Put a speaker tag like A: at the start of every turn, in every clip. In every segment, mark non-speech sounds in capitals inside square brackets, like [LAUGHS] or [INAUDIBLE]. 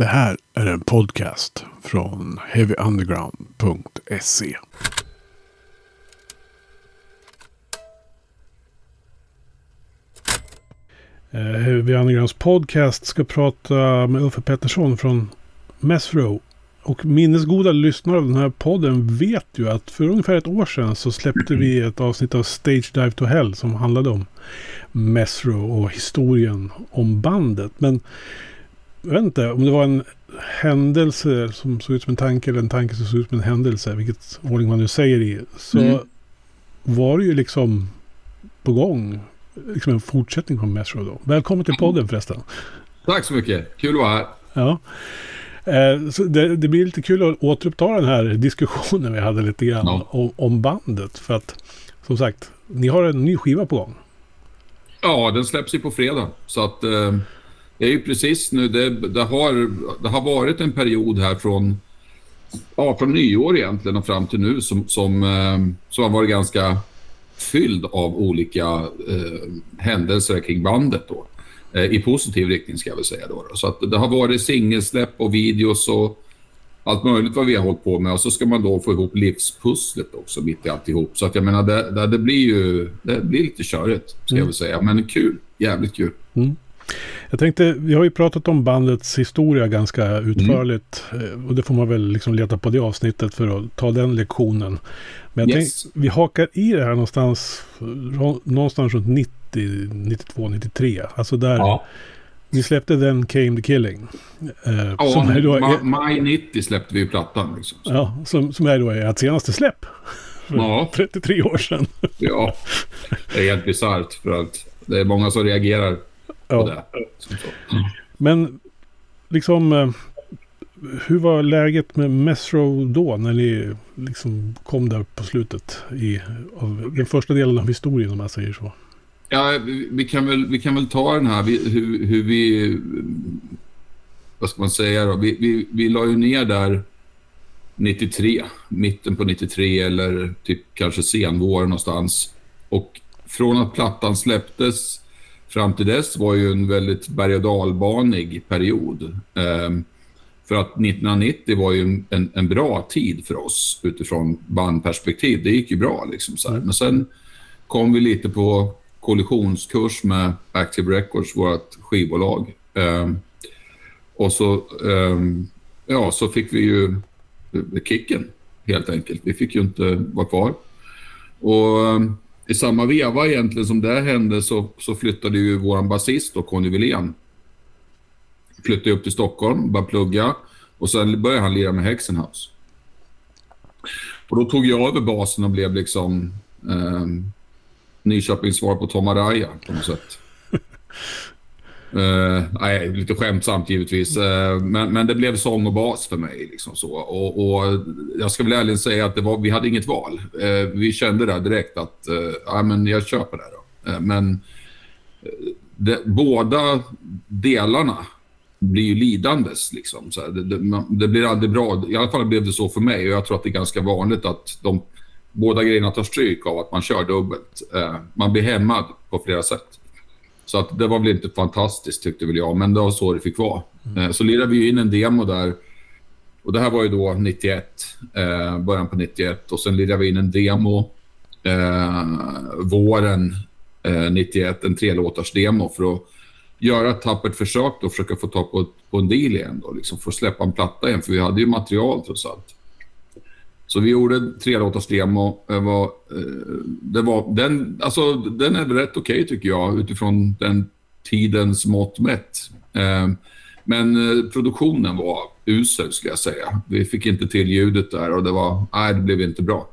A: Det här är en podcast från heavyunderground.se. Eh, Heavy Undergrounds podcast ska prata med Uffe Pettersson från Mesro. Och minnesgoda lyssnare av den här podden vet ju att för ungefär ett år sedan så släppte vi ett avsnitt av Stage Dive to Hell som handlade om Mesro och historien om bandet. Men jag vet inte om det var en händelse som såg ut som en tanke eller en tanke som såg ut som en händelse, vilket ordning man nu säger i, så
B: Mm.
A: var det ju liksom på gång, liksom en fortsättning på Mesro då. Välkommen till podden förresten.
B: Tack så mycket. Kul att vara här.
A: Ja. Eh, det, det blir lite kul att återuppta den här diskussionen vi hade lite grann
B: Ja.
A: om, om bandet. För att, som sagt, ni har en ny skiva på gång.
B: Ja, den släpps ju på fredag. Så att eh, är ju precis nu. Det, det, har, det har varit en period här från, ja, från nyår egentligen och fram till nu som, som, eh, som har varit ganska fylld av olika eh, händelser kring bandet då. Eh, I positiv riktning ska jag väl säga då. då. Så att det har varit singelsläpp och videos och allt möjligt vad vi har hållit på med. Och så ska man då få ihop livspusslet också mitt i alltihop. Så att jag menar, det, det, det blir ju det blir lite körigt, ska jag väl säga. Men kul. Jävligt kul.
A: Jag tänkte, vi har ju pratat om bandets historia ganska utförligt. eh, Och det får man väl liksom leta på det avsnittet för att ta den lektionen. Men jag
B: Yes.
A: tänkte, vi hakar i det här någonstans, någonstans runt 90, 92, 93. Alltså där,
B: Ja,
A: ni släppte den Came the Killing. Eh,
B: ja
A: som, är då,
B: ma- maj 90 släppte vi plattan. Liksom.
A: Ja, som, som är då ert senaste släpp. För
B: Ja.
A: 33 år sedan.
B: ja, det är helt bisarrt för att det är många som reagerar
A: Ja.
B: så.
A: Men liksom, eh, hur var läget med Mesro då när ni liksom kom där på slutet i av den första delen av historien om man säger så?
B: Ja, vi, kan väl, vi kan väl ta den här, vi, hur, hur vi... Vad ska man säga då? Vi, vi, vi la ju ner där 93, mitten på 93 eller typ kanske senvår någonstans. Och från att plattan släpptes fram till dess var ju en väldigt berg och dalbanig period. Ehm, för att 1990 var ju en, en, bra tid för oss utifrån bandperspektiv. Det gick ju bra liksom så här. Men sen kom vi lite på kollisionskurs med Active Records, vårt skivbolag. Ehm, och så, ehm, ja, så fick vi ju eh, kicken, helt enkelt. Vi fick ju inte vara kvar. Och i samma veva egentligen som det hände så, så flyttade ju vår basist, då, Conny Wilén, flyttade upp till Stockholm, började plugga och sen började han lira med Hexenhouse. Och då tog jag över basen och blev liksom eh, Nyköpings svar på Tom Araya på något sätt. [LAUGHS] Uh, nej, lite skämtsamt givetvis. uh, men, men det blev sång och bas för mig. Liksom så. Och, och jag ska väl ärligt säga att det var, vi hade inget val. Uh, vi kände där direkt att uh, ja, men jag köper det. Då. Men det, båda delarna blir ju lidandes. Liksom. Så här, det, det, man- det blir aldrig bra. I alla fall blev det så för mig. Och jag tror att det är ganska vanligt att de båda grejerna tar stryk av att man kör dubbelt. Man blir hämmad på flera sätt. Så att det var väl inte fantastiskt tyckte väl jag, men det var så det fick vara. Eh, så lirade vi in en demo där. Och det här var ju då 91, eh, början på 91. Och sen lirade vi in en demo eh, våren eh, 91, en trelåtars demo för att göra ett tappert försök och försöka få tag på, på en deal igen då, liksom, att släppa en platta igen, för vi hade ju material trots allt. Så vi gjorde tre låtars demo. Det var, eh, det var, den, alltså, den är rätt okej tycker jag utifrån den tidens mått mätt. Eh, men eh, produktionen var usel skulle jag säga. Vi fick inte till ljudet där och det var, nej det blev inte bra.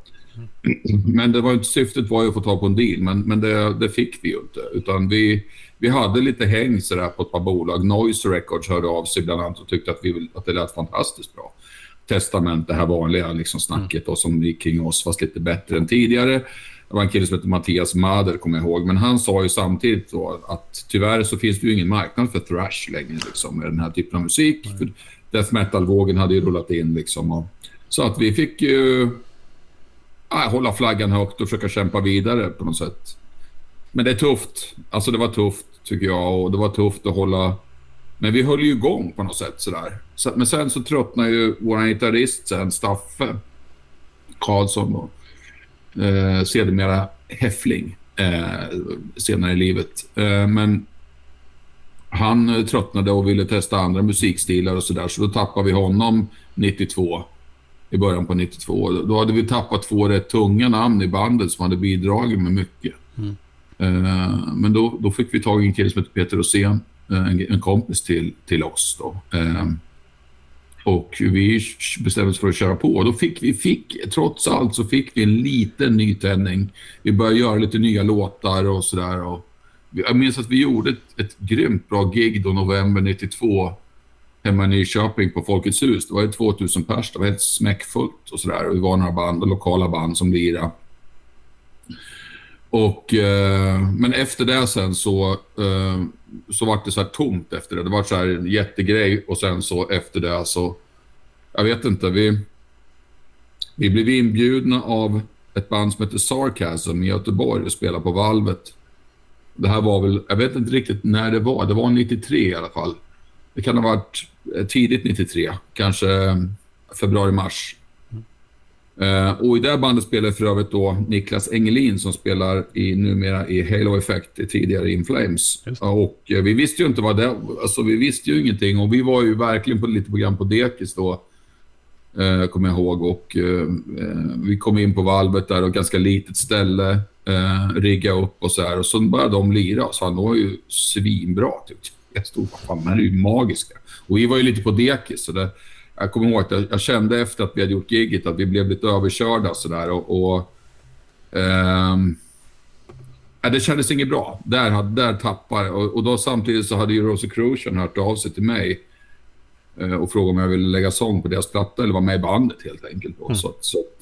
B: [CLEARS THROAT] Men det var, inte- syftet var ju att få tag på en deal, men, men det, det fick vi ju inte. Utan vi, vi hade lite häng sådär på ett par bolag. Noise Records hörde av sig bland annat och tyckte att, vi, att det lät fantastiskt bra. Testament, det här vanliga liksom snacket då, som gick kring oss, fast lite bättre än tidigare. Det var en kille som hette Mattias Mader, kommer jag ihåg. Men han sa ju samtidigt då att tyvärr så finns det ju ingen marknad för thrash längre, liksom, med den här typen av musik. För death metal-vågen hade ju rullat in. Liksom, och, så att vi fick ju ja, hålla flaggan högt och försöka kämpa vidare på något sätt. Men det är tufft. Alltså det var tufft, tycker jag. Och det var tufft att hålla Men vi höll ju igång på något sätt sådär. Så, men sen så tröttnade ju vår gitarrist sen, Staffe Karlsson då. Eh, sedermera Häffling eh, senare i livet. Eh, men han tröttnade och ville testa andra musikstilar och sådär. Så då tappade vi honom 92. I början på 92. Då hade vi tappat två rätt tunga namn i bandet som hade bidragit med mycket. Mm. Eh, men då, då fick vi tag i en kille som heter Peter Rosén. En, en kompis till, till oss. Då. Eh, och vi bestämde oss för att köra på. Och då fick vi, fick, trots allt så fick vi en liten nytändning. Vi började göra lite nya låtar och sådär. Jag minns att vi gjorde ett, ett grymt bra gig då november 92 hemma i Nyköping på Folkets hus. Det var ju 2000 pers. Det var helt smäckfullt och sådär. Vi var några band, lokala band som lirade. Och, eh, men efter det sen så, eh, så var det så här tomt efter det. Det var så här en jättegrej och sen så efter det så, jag vet inte, vi, vi blev inbjudna av ett band som heter Sarcasm i Göteborg och spelade på Valvet. Det här var väl, jag vet inte riktigt när det var, det var 93 i alla fall. Det kan ha varit eh, tidigt 93, kanske eh, februari-mars och i det bandet spelar för övrigt då Niklas Engelin som spelar i, numera i Halo Effect, tidigare In Flames. Och uh, vi visste ju inte vad det... Alltså vi visste ju ingenting och vi var ju verkligen på, lite program på dekis då. Uh, kommer jag ihåg. Och vi kom in på valvet där och ganska litet ställe. Uh, rigga upp och så här. Och så började de lira. Så han var ju svinbra tyckte jag. Jag stod, fan, de här är ju magiska. Och vi var ju lite på dekis. Så det, jag kommer ihåg att jag, jag, kände efter att vi hade gjort giget att vi blev lite överkörda sådär. Och, och ehm, det kändes inget bra. Där, där tappade och, och då samtidigt så hade ju Rosie Crucian hört av sig till mig eh, och frågade om jag ville lägga sång på deras platta eller vara med i bandet helt enkelt. Mm. Så, så att,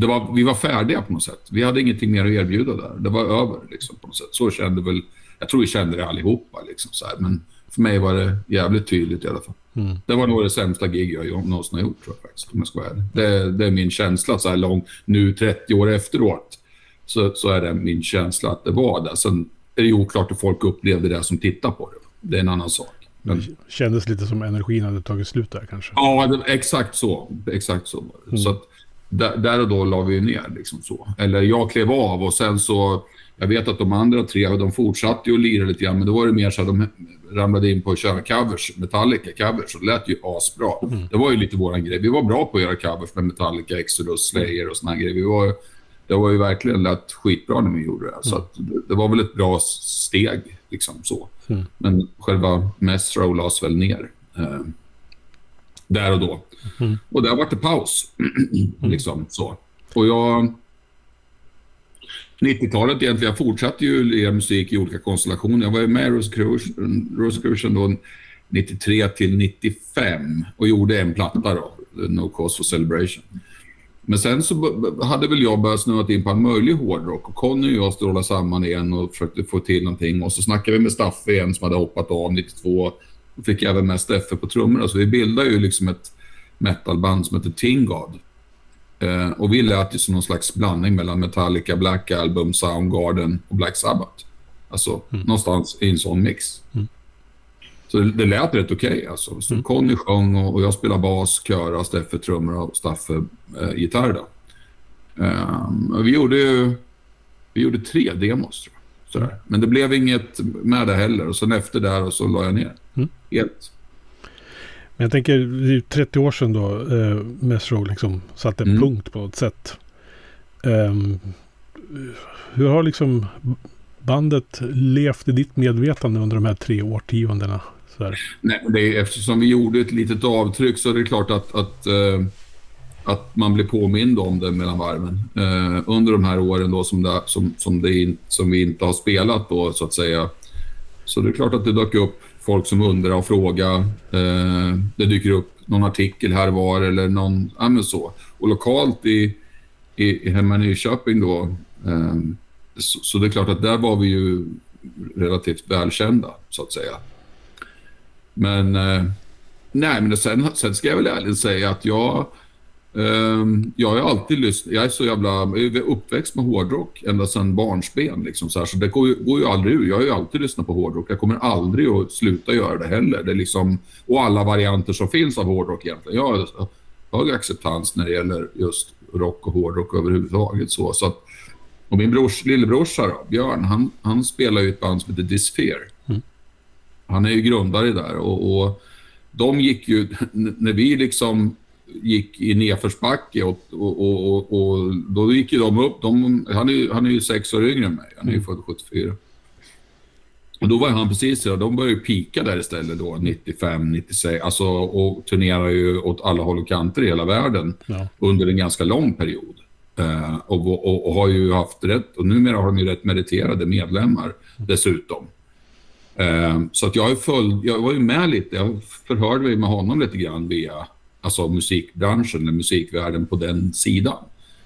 B: det var, vi var färdiga på något sätt. Vi hade ingenting mer att erbjuda där. Det var över liksom, på något sätt. Så kände väl... Jag tror vi kände det allihopa. Liksom, så här. Men för mig var det jävligt tydligt i alla fall. Mm. Det var nog det sämsta gig jag någonsin har gjort, tror jag faktiskt, om jag ska vara ärlig. Det, det är min känsla så här lång, nu 30 år efteråt. Så, så är det min känsla att det var det. Sen är det ju oklart hur folk upplevde det som tittar på det. Det är en annan sak.
A: Men... Det kändes lite som energin hade tagit slut där kanske?
B: Ja, det, exakt så. Exakt så. Mm. Så att, där, där, och då la vi ner liksom så. Eller jag klev av och sen så jag vet att de andra tre, de fortsatte ju att lira lite grann, men då var det mer så att de ramlade in på att köra covers, Metallica-covers, och det lät ju asbra. Mm. Det var ju lite våran grej. Vi var bra på att göra covers med Metallica, Exodus, Slayer och såna grejer. Vi var, det var ju verkligen lät skitbra när vi gjorde det. Så mm. att, det var väl ett bra steg, liksom så. Mm. Men själva Mestro lades väl ner. Eh, där och då. Mm. Och där var det paus. [CLEARS THROAT] liksom så. Och jag 90-talet egentligen. Jag fortsatte ju lira musik i olika konstellationer. Jag var ju med i Rosicrucian då 93 till 95 och gjorde en platta då, No Cause for Celebration. Men sen så hade väl jag börjat snöat in på en möjlig hårdrock och Conny och jag strålade samman igen och försökte få till någonting. Och så snackade vi med Staffe igen som hade hoppat av 92. Och fick även med Steffe på trummorna. Så vi bildade ju liksom ett metalband som heter Tingod. Eh, och vi lät ju som någon slags blandning mellan Metallica, Black Album, Soundgarden och Black Sabbath. Alltså mm. någonstans i en sån mix. Mm. Så det, det lät rätt okej. Okay, alltså. Så mm. Conny sjöng och, och, jag spelade bas, köra, Steffe trummor och Staffe eh, gitarr. Då. Um, vi gjorde ju vi gjorde tre demos, tror. Sådär. Men det blev inget med det heller. Och sen efter där och så la jag ner. Mm. Helt.
A: Men jag tänker, det är 30 år sedan då eh, Mesro liksom satte mm. punkt på något sätt. Um, hur har liksom bandet levt i ditt medvetande under de här tre årtiondena?
B: Nej, det är, eftersom vi gjorde ett litet avtryck så är det klart att, att, uh, att man blir påmind om det mellan varven. Uh, under de här åren då som, det, som, som, det, som vi inte har spelat då, så att säga. Så det är klart att det dök upp folk som undrar och frågar. Eh, det dyker upp någon artikel här var eller någon, ja men så. Och lokalt i, i, hemma i Nyköping då, eh, så, så, det är klart att där var vi ju relativt välkända, så att säga. Men, eh, nej, men sen, sen ska jag väl ärligt säga att jag, jag har alltid lyssnat. Jag är så jävla jag är uppväxt med hårdrock ända sedan barnsben. Liksom, så, så det går ju, går ju aldrig ur. Jag har ju alltid lyssnat på hårdrock. Jag kommer aldrig att sluta göra det heller. Det är liksom, och alla varianter som finns av hårdrock egentligen. Jag har hög acceptans när det gäller just rock och hårdrock överhuvudtaget. Så, så att, och min brors, lillebrorsa då, Björn, han, han spelar ju ett band som heter Dysphere. Mm. Han är ju grundare där och, och de gick ju, när vi liksom gick i nedförsbacke och, och, och, och, då gick ju de upp. De, han, är, han är ju sex år yngre än mig. Han är ju mm. född 74. Och då var han precis så, de började ju pika där istället då, 95, 96. Alltså, och turnerade ju åt alla håll och kanter i hela världen ja. under en ganska lång period. Uh, och, och, och, har ju haft rätt, och numera har de ju rätt meriterade medlemmar dessutom. Uh, så att jag, har följt, jag var ju med lite, jag förhörde mig med honom lite grann via alltså musikbranschen eller musikvärlden på den sidan.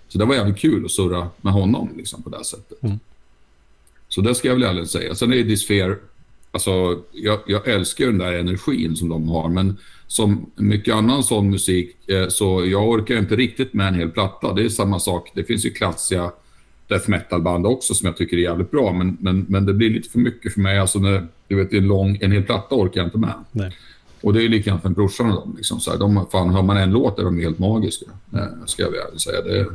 B: Så det var jävligt kul att surra med honom liksom, på det sättet. Mm. Så det ska jag väl ärligt säga. Sen är det Disfear, alltså jag, jag älskar den där energin som de har, men som mycket annan sån musik eh, så jag orkar inte riktigt med en hel platta. Det är samma sak. Det finns ju klassiska death metal-band också som jag tycker är jävligt bra, men, men, men det blir lite för mycket för mig. Alltså när, du vet, en, lång, en hel platta orkar jag inte med. Nej. Och det är likadant med brorsan och dem. Liksom, så här, de, fan, hör man en låt är de helt magiska. Eh, ska jag väl säga. Det,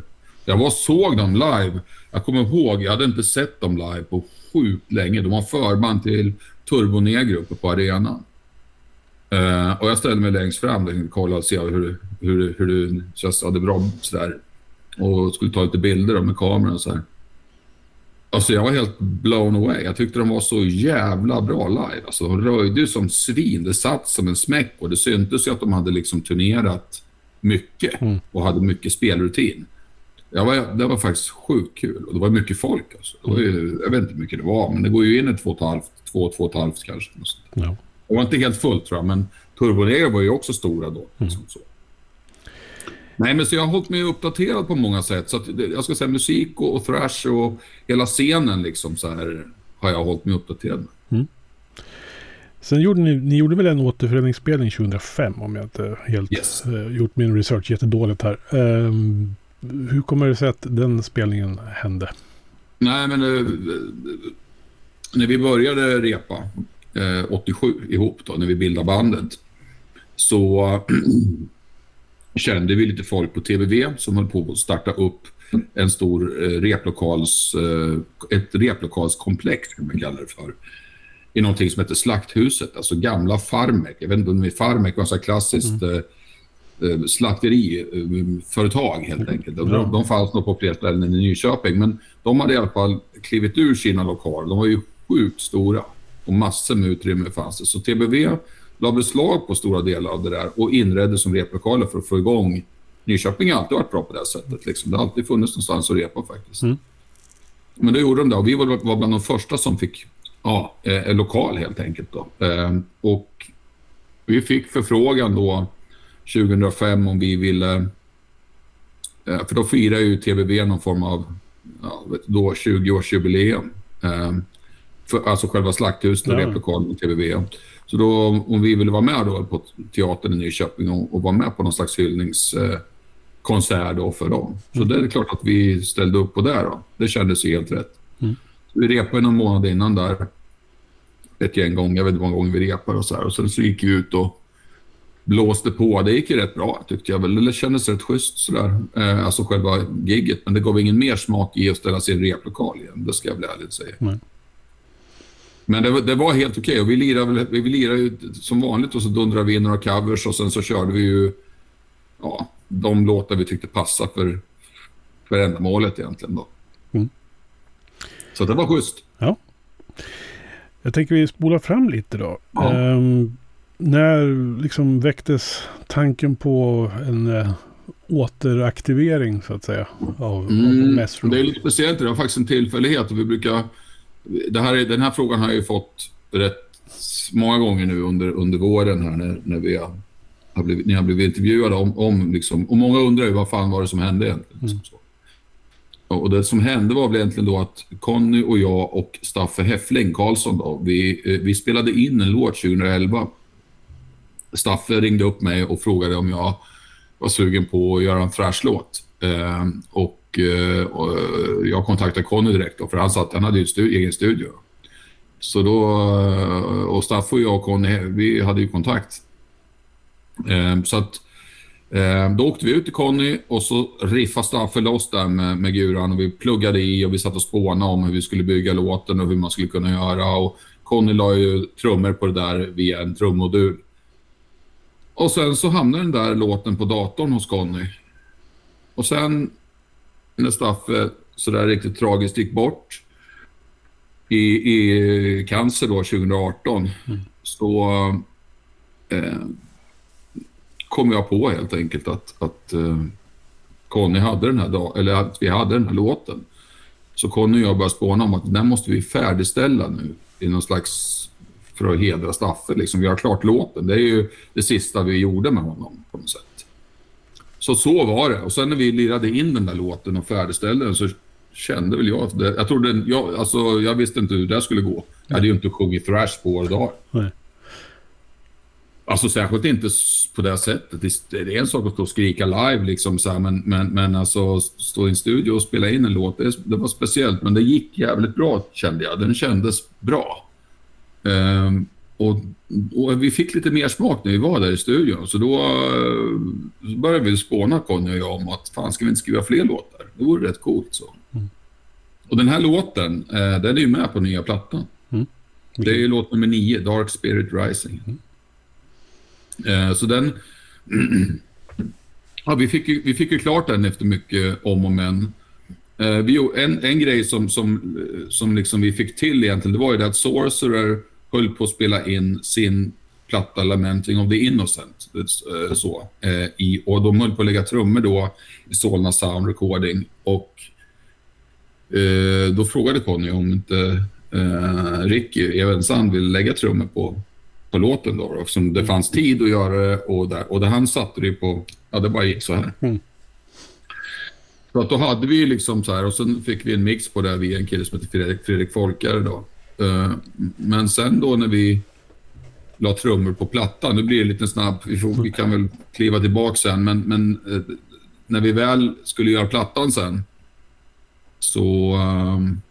B: jag var såg dem live. Jag kommer ihåg, jag hade inte sett dem live på sjukt länge. De var förband till Turbo Negro uppe på arenan. Uh, och jag ställde mig längst fram och kollade och se hur, hur, hur det hade bra sådär. Och skulle ta lite bilder med kameran och så här. Alltså jag var helt blown away. Jag tyckte de var så jävla bra live. Alltså de röjde ju som svin. Det satt som en smäck och det syntes ju att de hade liksom turnerat mycket mm. och hade mycket spelrutin. Jag var, det var faktiskt sjukt kul och det var mycket folk. Alltså. Det var ju, jag vet inte hur mycket det var, men det går ju in ett två och ett halvt, två, två och ett halvt kanske. Ja. Det var inte helt fullt tror jag, men Turboneger var ju också stora då. Mm. Liksom så. Nej, men så jag har hållit mig uppdaterad på många sätt. Så att, jag ska säga musik och, och thrash och hela scenen liksom så här har jag hållit mig uppdaterad med. Mm.
A: Sen gjorde ni, ni gjorde väl en återföreningsspelning 2005 om jag inte helt yes. uh, gjort min research jättedåligt här. Um, hur kommer det sig att den spelningen hände?
B: Nej, men uh, när vi började repa uh, 87 ihop då, när vi bildade bandet, så [CLEARS THROAT] kände vi lite folk på TVV som höll på att starta upp en stor eh, replokals, eh, ett replokalskomplex, kan man kalla det för. I någonting som heter Slakthuset, alltså gamla Farmek. Jag vet inte om det är Farmek var ett klassiskt mm. eh, eh, slakteriföretag helt enkelt. Mm. De, de fanns nog på flera ställen i Nyköping, men de hade i alla fall klivit ur sina lokaler. De var ju sjukt stora och massor med utrymme fanns det. Så TBV la beslag på stora delar av det där och inredde som replokaler för att få igång Nyköping har alltid varit bra på det sättet. Liksom. Det har alltid funnits någonstans att repa faktiskt. Mm. Men då gjorde de det och vi var, bland de första som fick ja, eh, lokal helt enkelt. Då. Eh, och vi fick förfrågan då 2005 om vi ville... Eh, för då firar ju TVB någon form av ja, då 20-årsjubileum. Eh, för, alltså själva slakthuset och ja. replokalen och TVB. Så då om vi ville vara med då på teatern i Nyköping och, och vara med på någon slags hyllningskonsert då för dem. Så mm. det är klart att vi ställde upp på det då. Det kändes helt rätt. Mm. vi repade någon månad innan där. Ett gäng gånger, jag vet inte hur många gånger vi repade och så här. Och sen så gick vi ut och blåste på. Det gick ju rätt bra tyckte jag väl. Det kändes rätt schysst sådär. Eh, alltså själva gigget. Men det gav ingen mer smak i att ställa sig i en replokal igen. Det ska jag väl ärligt säga. Mm. Men det, det, var helt okej. Okay. vi lirade, vi lirade ju som vanligt och så dundrade vi in några covers och sen så körde vi ju ja, de låtar vi tyckte passade för, för ändamålet egentligen. Då. Mm. Så det var schysst.
A: Ja. Jag tänker vi spolar fram lite då. Ja. Um, när liksom väcktes tanken på en uh, återaktivering så att säga av, mm,
B: av Det är lite speciellt. Det var faktiskt en tillfällighet och vi brukar här, den här frågan har jag ju fått rätt många gånger nu under, under våren här när, när vi har, har blivit, ni har blivit intervjuade om, om liksom, och många undrar ju vad fan var det som hände egentligen. Mm. Så. Och det som hände var väl egentligen då att Conny och jag och Staffe Heffling Karlsson då, vi, eh, vi spelade in en låt 2011. Staffe ringde upp mig och frågade om jag var sugen på att göra en thrashlåt. Eh, och, Eh, och jag kontaktade Conny direkt då, för han sa att han hade ju studi egen studio. Så då, eh, och Staffo och jag och Conny, vi hade ju kontakt. Eh, så att eh, då åkte vi ut till Conny och så riffade Staffe loss där med, med guran och vi pluggade i och vi satt och spånade om hur vi skulle bygga låten och hur man skulle kunna göra. Och Conny la ju trummor på det där via en trummodul. Och sen så hamnade den där låten på datorn hos Conny. Och sen när Staffe sådär riktigt tragiskt gick bort i, i cancer då 2018 mm. så eh, kom jag på helt enkelt att, att eh, Conny hade den här dag, eller att vi hade den här låten. Så Conny och jag började spåna om att den måste vi färdigställa nu i någon slags för att hedra Staffe. Liksom. Vi har klart låten. Det är ju det sista vi gjorde med honom på något sätt. Så så var det. Och sen när vi lirade in den där låten och färdigställde den så kände väl jag att det, jag trodde, jag, alltså, jag visste inte hur det skulle gå. Jag hade ju inte sjungit thrash på år och dagar. Nej. Alltså särskilt inte på det sättet. Det är en sak att stå och skrika live liksom så här, men, men, men alltså stå i en studio och spela in en låt, det, det, var speciellt. Men det gick jävligt bra kände jag. Den kändes bra. Um, och, och, vi fick lite mer smak när vi var där i studion. Så då så började vi spåna Conny och jag om att fan ska vi inte skriva fler låtar? Det vore rätt coolt så. Mm. Och den här låten, uh, den är ju med på nya plattan. Mm. Okay. Det är ju låt nummer nio, Dark Spirit Rising. Mm. Uh, så den... [CLEARS THROAT] ja, vi, fick ju, vi fick ju klart den efter mycket om och men. vi, en, en grej som, som, som liksom vi fick till egentligen, det var ju det att Sorcerer höll på att spela in sin platta Lamenting of the Innocent. Eh, så, eh, i, och de höll på att lägga trummor då i Solna Sound Recording. Och eh, då frågade Conny om inte Ricky Evensand ville lägga trummor på, på låten då, eftersom det fanns tid att göra det. Och, där, och där han satte det på, ja det bara gick så här. Mm. Så att då hade vi liksom så här och sen fick vi en mix på det via en kille som heter Fredrik, Fredrik Folkare då. Eh, men sen då när vi la trummor på plattan, nu blir det lite snabbt, vi, får, vi kan väl kliva tillbaka sen, men, men eh, när vi väl skulle göra plattan sen så ehm,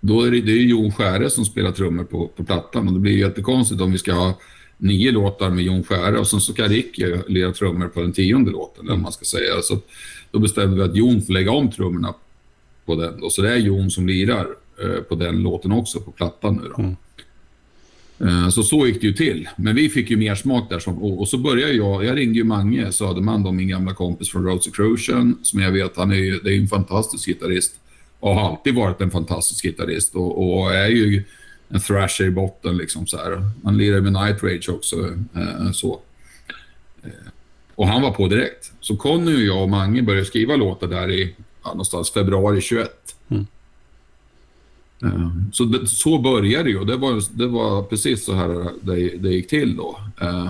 B: då är det, det är Jon Skäre som spelar trummor på, på plattan och det blir jättekonstigt om vi ska ha nio låtar med Jon Skäre och sen så kan Ricky lira trummor på den tionde låten, eller man ska säga. Så då bestämde vi att Jon får lägga om trummorna på den. Då. så det är Jon som lirar. Eh, på den låten också, på plattan nu då. Mm. Eh, så så gick det ju till. Men vi fick ju mer smak där. Som, och, så började jag, jag ringde ju Mange Söderman, då, min gamla kompis från Roads Crucian, som jag vet, han är, det är en fantastisk gitarrist. Och har alltid varit en fantastisk gitarrist och, och är ju en thrasher i botten liksom så här. Han lirar med Night Rage också. Eh, så. Eh, och han var på direkt. Så Conny och jag och Mange började skriva låtar där i ja, någonstans februari 21. Mm. Ehm, så, så började det ju. Det var, det var precis så här det, det gick till då. Ehm,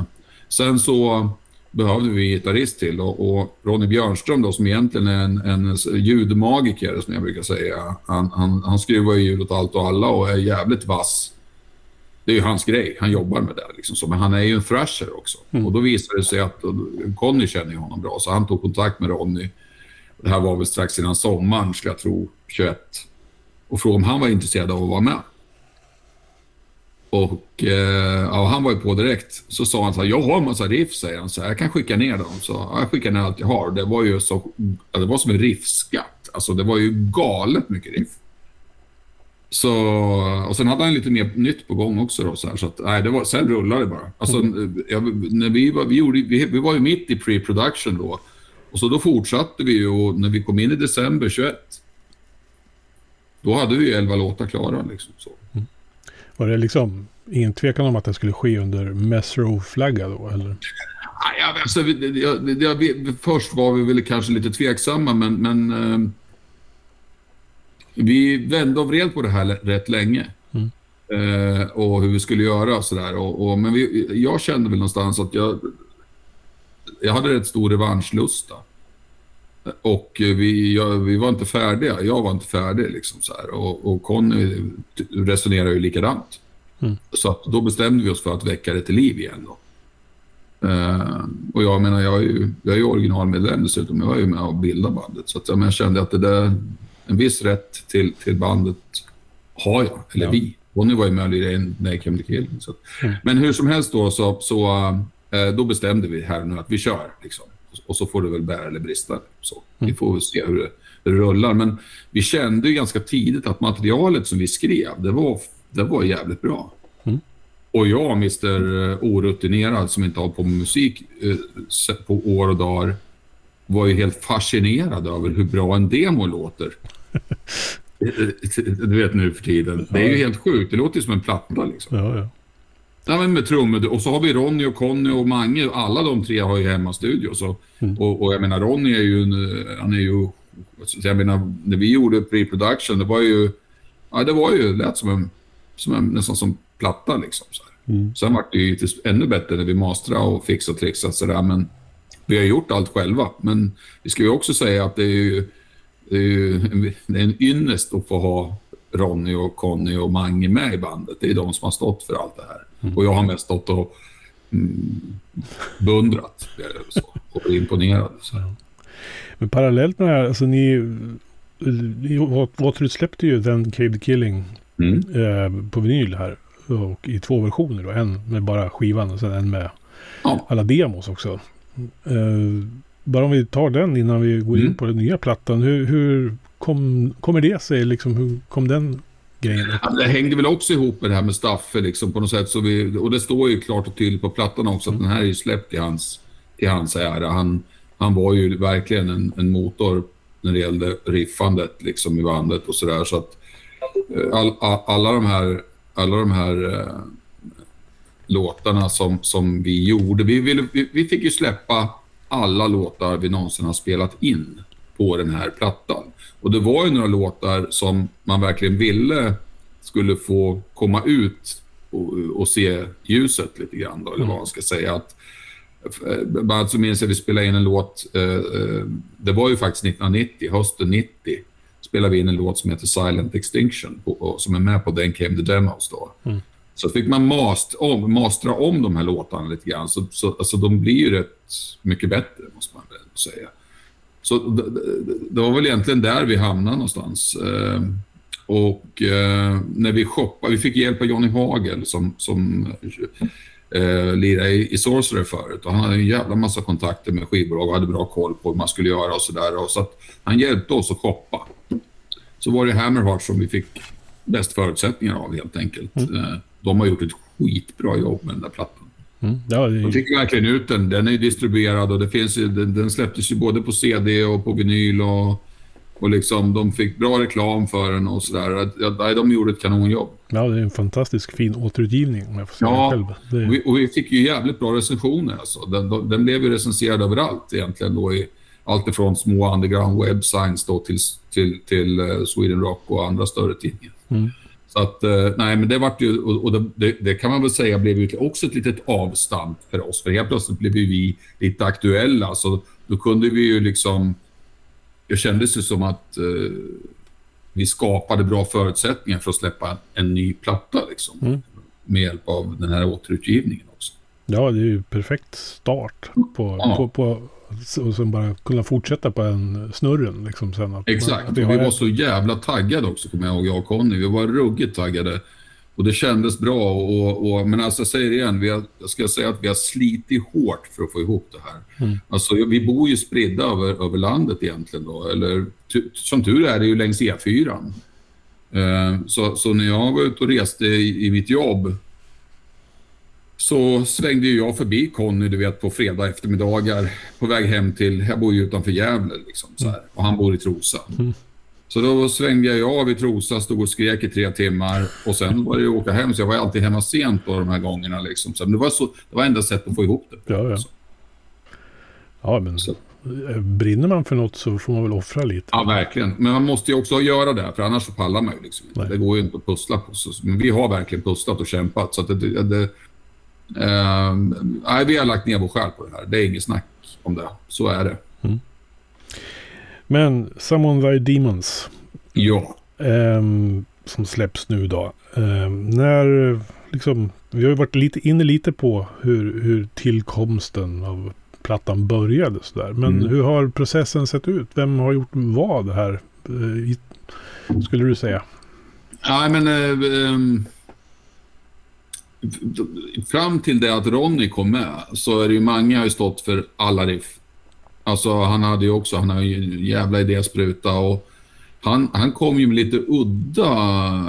B: sen så behövde vi gitarrist till och, och Ronny Björnström då, som egentligen är en, en ljudmagiker som jag brukar säga. Han, han, han skruvar ju ljud åt allt och alla och är jävligt vass. Det är ju hans grej. Han jobbar med det. Liksom så. Men han är ju en thrasher också. Mm. Och då visade det sig att Conny känner honom bra, så han tog kontakt med Ronny. Det här var väl strax innan sommaren, skulle jag tro, 21 och frågade om han var intresserad av att vara med. Och eh, ja, han var ju på direkt. Så sa han så här, jag har en massa riff, säger han. Så här, jag kan skicka ner dem. Så ja, jag skickar ner allt jag har. Det var ju så, ja, det var som en riffskatt. Alltså det var ju galet mycket riff. Så, och sen hade han lite mer nytt på gång också. Då, så här, så att, nej, det var, sen rullade det bara. Alltså, mm. ja, när vi, var, vi, gjorde, vi, vi var ju mitt i pre-production då. Och så då fortsatte vi ju och när vi kom in i december 21 då hade vi elva låtar klara. Liksom, så. Mm.
A: Var det liksom ingen tvekan om att det skulle ske under Mesro-flagga då? Eller?
B: Ja, alltså, jag, jag, jag, först var vi väl kanske lite tveksamma, men, men eh, vi vände och vred på det här rätt länge. Mm. Eh, och hur vi skulle göra och sådär. Och, och, men vi, jag kände väl någonstans att jag, jag hade rätt stor revanschlusta. Och vi, ja, vi var inte färdiga. Jag var inte färdig. Liksom så här. Och, och Conny resonerar ju likadant. Mm. Så då bestämde vi oss för att väcka det till liv igen. Då. Uh, Och jag menar, jag är ju, jag är ju originalmedlem dessutom. Jag är ju med och bildade bandet. Så att, jag, men jag kände att det där, en viss rätt till, till bandet har jag, eller
A: Ja.
B: vi. Ronny var ju med lirade in Naked Came the Killing. Att- Men hur som helst då, så, så eh, då bestämde vi här nu att vi kör. Liksom. Och så får det väl bära eller brista. Så. Vi får väl se hur det, hur det rullar. Men vi kände ju ganska tidigt att materialet som vi skrev, det var, det var jävligt bra. Och jag, Mr orutinerad som inte har på musik eh, på år och dagar, var ju helt fascinerad över hur bra en demo låter. [LAUGHS] du vet nu för tiden. Det är ju helt sjukt. Det låter ju som en platta liksom.
A: Ja, ja.
B: Ja, men med trummor. Och så har vi Ronny och Conny och Mange. Alla de tre har ju hemmastudio. Så. Och, och jag menar, Ronny är ju... En, han är ju... Jag menar, när vi gjorde pre-production, det var ju... Ja, det var ju... lät som en... Som en nästan som platta liksom. Så här. Sen var det ju ännu bättre när vi mastrade och fixade och trixade sådär. Men vi har gjort allt själva. Men vi ska ju också säga att det är ju... Det är ju en, det är en ynnest att få ha Ronny och Conny och Mange med i bandet. Det är de som har stått för allt det här. Och jag har mest stått och mm, beundrat så, och imponerad. Så.
A: Men parallellt med det här, alltså ni... ni Waterloo släppte ju den Cave Killing
B: Mm.
A: eh, på vinyl här. Och i två versioner då. En med bara skivan och sen en med
B: Ja.
A: alla demos också. Eh, bara om vi tar den innan vi går in
B: Mm.
A: på den nya plattan. Hur, hur kom, kommer det sig? Liksom, hur kom den grejen?
B: Ja, Det hängde väl också ihop med det här med Staffe liksom, på något sätt. Så vi, och det står ju klart och tydligt på plattan också att den här är släppt i hans, i hans ära. Han, han var ju verkligen en, en motor när det gällde riffandet liksom, i bandet och sådär. Så att eh, all, all, alla de här, alla de här eh, låtarna som, som vi gjorde. Vi, ville, vi, vi fick ju släppa alla låtar vi någonsin har spelat in på den här plattan. Och det var ju några låtar som man verkligen ville skulle få komma ut och, och se ljuset lite grann då, eller vad man ska säga. Att, eh, bland annat så minns jag vi spelade in en låt, eh, eh, det var ju faktiskt 1990, hösten 90, spelade vi in en låt som heter Silent Extinction, på, som är med på Then Came the Demos då. Så fick man mast, om, mastra om de här låtarna lite grann, så, så alltså, de blir ju rätt mycket bättre, måste man väl säga. Så det, var väl egentligen där vi hamnade någonstans. Eh, och eh, när vi shoppade, vi fick hjälp av Johnny Hagel som, som eh, lirade i, i Sorcerer förut. Och han hade en jävla massa kontakter med skivbolag och hade bra koll på hur man skulle göra och sådär. Så att han hjälpte oss att shoppa. Så var det Hammerheart som vi fick bäst förutsättningar av helt enkelt. Eh, de har gjort ett skitbra jobb med den där plattan.
A: Mm. Ja, det,
B: De fick verkligen ut den. Den är ju distribuerad och det finns ju, den, den släpptes ju både på CD och på vinyl och, och liksom de fick bra reklam för den och sådär. Ja, de gjorde ett kanonjobb.
A: ja, det är en fantastisk fin återutgivning om jag får säga
B: Ja,
A: själv. Det,
B: Och vi, och vi fick ju jävligt bra recensioner alltså. Den, den, den blev ju recenserad överallt egentligen då i allt ifrån små underground websigns då till, till, till eh, Sweden Rock och andra större tidningar.
A: Mm.
B: Så att, eh, nej men det vart ju, och, det, det, kan man väl säga blev ju också ett litet avstamp för oss. För helt plötsligt blev vi lite aktuella. Så då kunde vi ju liksom, det kändes ju som att eh, vi skapade bra förutsättningar för att släppa en ny platta liksom.
A: Mm.
B: Med hjälp av den här återutgivningen också.
A: ja, det är ju perfekt start på,
B: Ja.
A: på, på och sen bara kunna fortsätta på en snurren liksom sen. Att
B: Exakt.
A: att
B: vi var
A: ett-
B: så jävla taggade också, kommer jag ihåg, jag och Conny. Vi var ruggigt taggade. Och det kändes bra. Och, och, men alltså, jag säger det igen, vi har, jag ska säga att vi har slitit hårt för att få ihop det här.
A: Mm.
B: Alltså, vi bor ju spridda över, över landet egentligen. Då. Eller, som tur är det ju längs E4. Eh, så, så när jag var ute och reste i, i mitt jobb så svängde ju jag förbi Conny, du vet, på fredag eftermiddagar på väg hem till... Jag bor ju utanför Gävle, liksom, så här, och han bor i Trosa. Så då svängde jag av i Trosa, stod och skrek i tre timmar och sen var det ju åka hem. Så jag var alltid hemma sent då, de här gångerna. Liksom. Så det, var så, det var enda sättet att få ihop det.
A: Ja, ja.
B: Så,
A: Ja, men
B: Så.
A: brinner man för något så får man väl offra lite.
B: ja, verkligen. Men man måste ju också göra det, för annars så pallar man ju liksom. Det går ju inte att pussla på. Så, men vi har verkligen pusslat och kämpat. Så det, det, nej, vi har lagt ner vår själ på det här. Det är inget snack om det. Så är det.
A: Men Summon Thy Demons
B: Ja.
A: ehm, som släpps nu då. Ehm, när liksom, vi har ju varit lite inne lite på hur, hur tillkomsten av plattan började sådär. Men
B: Mm.
A: hur har processen sett ut? Vem har gjort vad här? eh, i- Skulle du säga?
B: Nej, men... Eh, ehm, fram till det att Ronny kom med så är det ju många har ju stått för alla riff. Alltså han hade ju också, han har ju en jävla idéspruta och han, han kom ju med lite udda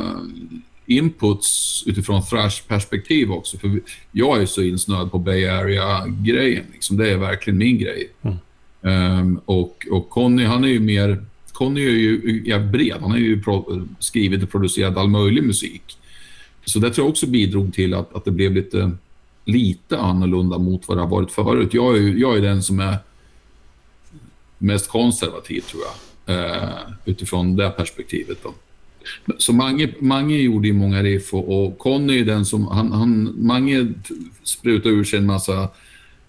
B: inputs utifrån thrash-perspektiv också. För jag är ju så insnöad på Bay Area-grejen. Liksom. Det är verkligen min grej.
A: Mm.
B: Ehm, och, och Conny, han är ju mer... Conny är ju jävligt bred. Han har ju skrivit och producerat all möjlig musik. Så det tror jag också bidrog till att, att det blev lite, lite annorlunda mot vad det har varit förut. Jag är, jag är den som är mest konservativ, tror jag. Eh, utifrån det perspektivet. Då. Så Mange, Mange gjorde ju många riff och, och Conny är den som... Han, han, Mange sprutade ur sig en massa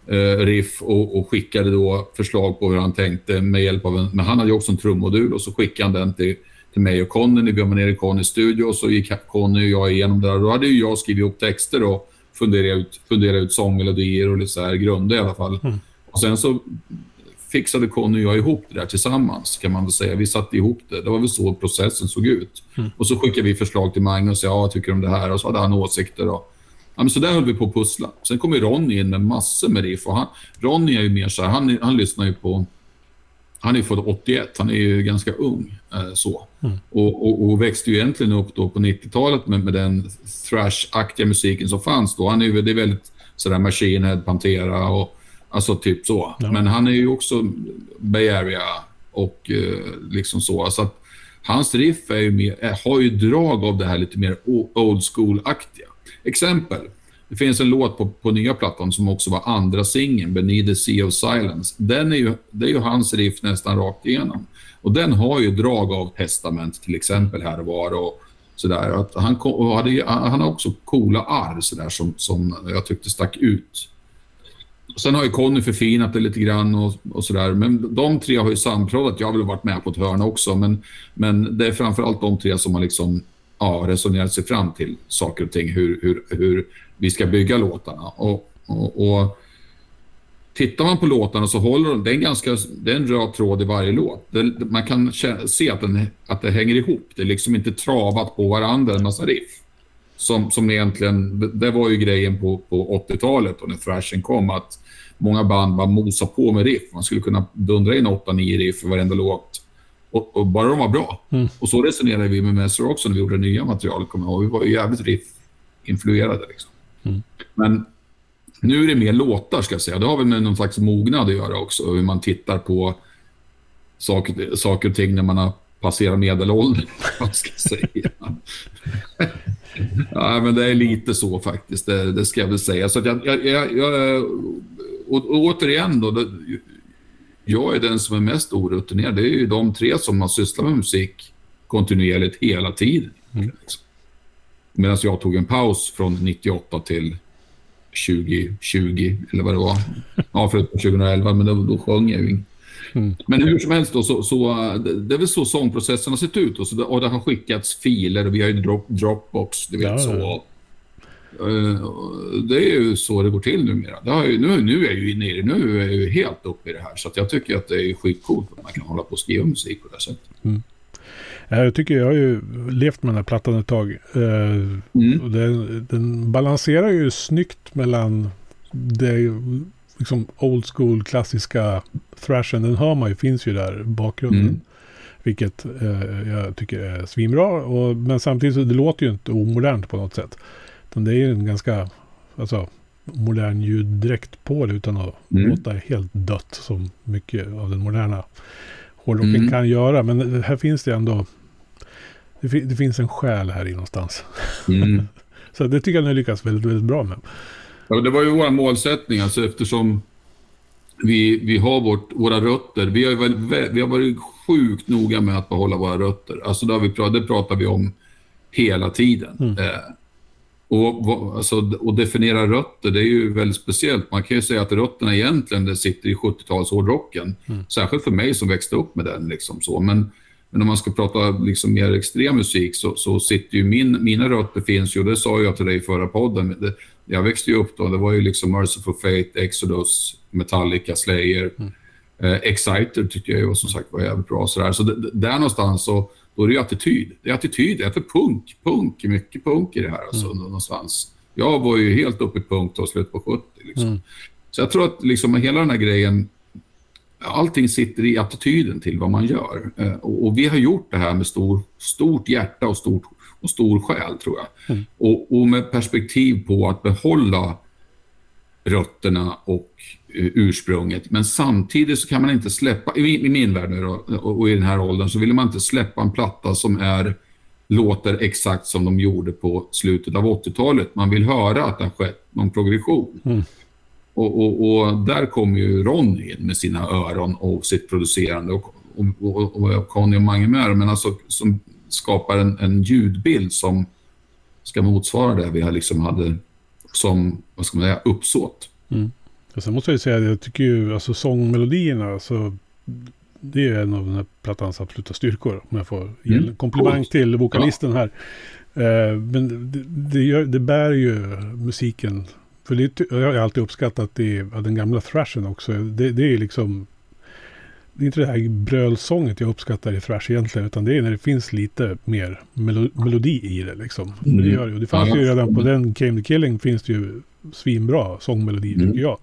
B: eh, riff och, och skickade då förslag på hur han tänkte med hjälp av en... Men han hade ju också en trummodul och så skickade han den till, till mig och Conny när vi var nere i Connys studio och så gick Conny och jag igenom det där. Då hade ju jag skrivit ihop texter och funderat ut, funderat ut sångmelodier och lite så här grunder i alla fall. Och sen så fixade Conny och jag ihop det där tillsammans, kan man väl säga. Vi satte ihop det. Det var väl så processen såg ut. Och så skickade vi förslag till Magnus ja, vad tycker om det här? Och så hade han åsikter. Och, ja, men så där höll vi på att pussla. Sen kom ju Ronny in med massor med riff. Och han, Ronny är ju mer så här, han, han lyssnar ju på... Han är född 81, han är ju ganska ung. Eh, så. Och, och, och växte ju egentligen upp då på 90-talet med, med den thrash-aktiga musiken som fanns då. Han är ju det är väldigt sådär Machine Head, Pantera och alltså typ så.
A: Ja.
B: Men han är ju också Bay Area och eh, liksom så. så att hans riff är ju mer, är, har ju drag av det här lite mer old school-aktiga. Exempel. Det finns en låt på, på nya plattan som också var andra singeln, Beneath the Sea of Silence. Den är ju, det är ju hans riff nästan rakt igenom. Och den har ju drag av Testament till exempel här och var. Och sådär. Att han, kom, och hade, han har också coola arr sådär, som, som jag tyckte stack ut. Sen har ju Conny förfinat det lite grann och, och sådär. Men de tre har ju samproddat. Jag har väl varit med på ett hörn också. Men, men det är framförallt de tre som har liksom, ja, resonerat sig fram till saker och ting. Hur, hur, hur vi ska bygga låtarna. Och, och, och Tittar man på låtarna så håller de, det är en ganska, det är en röd tråd i varje låt. Det, man kan se att, den, att det hänger ihop. Det är liksom inte travat på varandra en massa riff. Som, som egentligen, det- var ju grejen på, på 80-talet och när thrashen kom att många band bara mosade på med riff. Man skulle kunna dundra in 8-9 riff i varenda låt. Och, och bara de var bra. Och så resonerade vi med Messer också när vi gjorde det nya materialet. Kommer jag ihåg. Vi var ju jävligt riff-influerade. Liksom. Men nu är det mer låtar, ska jag säga. Det har väl med någon slags mognad att göra också. Hur man tittar på saker, saker och ting när man har passerat medelåldern. [LAUGHS] Vad ska jag säga? [LAUGHS] ja, men det är lite så faktiskt. Det, det ska jag väl säga. Så att jag, jag, jag, jag, och, och återigen då. Det, jag är den som är mest orutinerad. Det är ju de tre som har sysslat med musik kontinuerligt hela tiden. Liksom. Medan jag tog en paus från 98 till 2020, eller vad det var. Ja, förutom 2011, men då, då sjöng jag ju.
A: Mm.
B: Men hur som helst, då, så, så, det är väl så sångprocessen har sett ut. Och, så, och det har skickats filer och vi har ju drop, Dropbox, du vet
A: Ja,
B: så. Eh, Det är ju så det går till numera. Det har ju, nu, nu är jag ju det. Nu är jag ju helt uppe i det här. Så att jag tycker att det är skitcoolt att man kan hålla på och skriva musik på det här sättet.
A: Ja, Jag tycker jag har ju levt med den här plattan ett tag. Eh,
B: Mm.
A: den, den balanserar ju snyggt mellan det liksom old school klassiska thrashen. Den hör man ju, finns ju där i bakgrunden.
B: Mm.
A: Vilket eh, jag tycker är svinbra. Och, men samtidigt så det låter ju inte omodernt på något sätt. Utan det är ju en ganska alltså, modern ljuddräkt på det utan att
B: Mm.
A: låta helt dött som mycket av den moderna hårdrocken
B: Mm.
A: kan göra. Men här finns det ändå det, fi- det finns en själ här i någonstans.
B: Mm. [LAUGHS]
A: Så det tycker jag ni lyckas väldigt, väldigt bra med.
B: Ja, det var ju vår målsättning, alltså eftersom vi, vi har vårt, våra rötter. Vi har, vä- vi har varit sjukt noga med att behålla våra rötter. Alltså det, har vi, det pratar vi om hela tiden. Eh, och, alltså, och definiera rötter, det är ju väldigt speciellt. Man kan ju säga att rötterna egentligen sitter i 70-talshårdrocken. Särskilt för mig som växte upp med den. Liksom så. Men, men om man ska prata liksom mer extrem musik så, så sitter ju min, mina rötter finns ju, och det sa jag till dig i förra podden, det, jag växte ju upp då. Det var ju liksom Merciful Fate, Exodus, Metallica, Slayer. Mm. Eh, Exciter tyckte jag ju som sagt var jävligt bra. Sådär. Så det, där någonstans så då är det ju attityd. Det är attityd, det är för punk. Punk, mycket punk i det här alltså, mm. någonstans. Jag var ju helt uppe i punk då, slut på 70. Liksom. Mm. Så jag tror att liksom hela den här grejen, allting sitter i attityden till vad man gör. Eh, och, och, vi har gjort det här med stor, stort hjärta och, stort, och stor själ, tror jag. Mm. Och, och, med perspektiv på att behålla rötterna och uh, ursprunget. Men samtidigt så kan man inte släppa, i, i min värld nu då, och, och, i den här åldern, så vill man inte släppa en platta som är låter exakt som de gjorde på slutet av 80-talet. Man vill höra att det har skett någon progression. Mm. Och, och, och, där kommer ju Ronny in med sina öron och sitt producerande och, och, och Conny och Mange med, men alltså som skapar en, en ljudbild som ska motsvara det vi liksom hade som, vad ska man säga, uppsåt.
A: Mm. Och sen måste jag säga, jag tycker ju, alltså sångmelodierna, alltså, det är en av den här plattans absoluta styrkor. Om jag får ge en mm. komplimang till vokalisten här. Uh, men det, det, gör, det bär ju musiken för det, jag har alltid uppskattat det, den gamla thrashen också. Det, det är liksom... Det är inte det här brölsånget jag uppskattar i thrash egentligen. Utan det är när det finns lite mer melo, melodi i det liksom. Mm. Det, gör, det fanns ju redan på den Came the Killing finns det ju svinbra sångmelodi mm. tycker jag.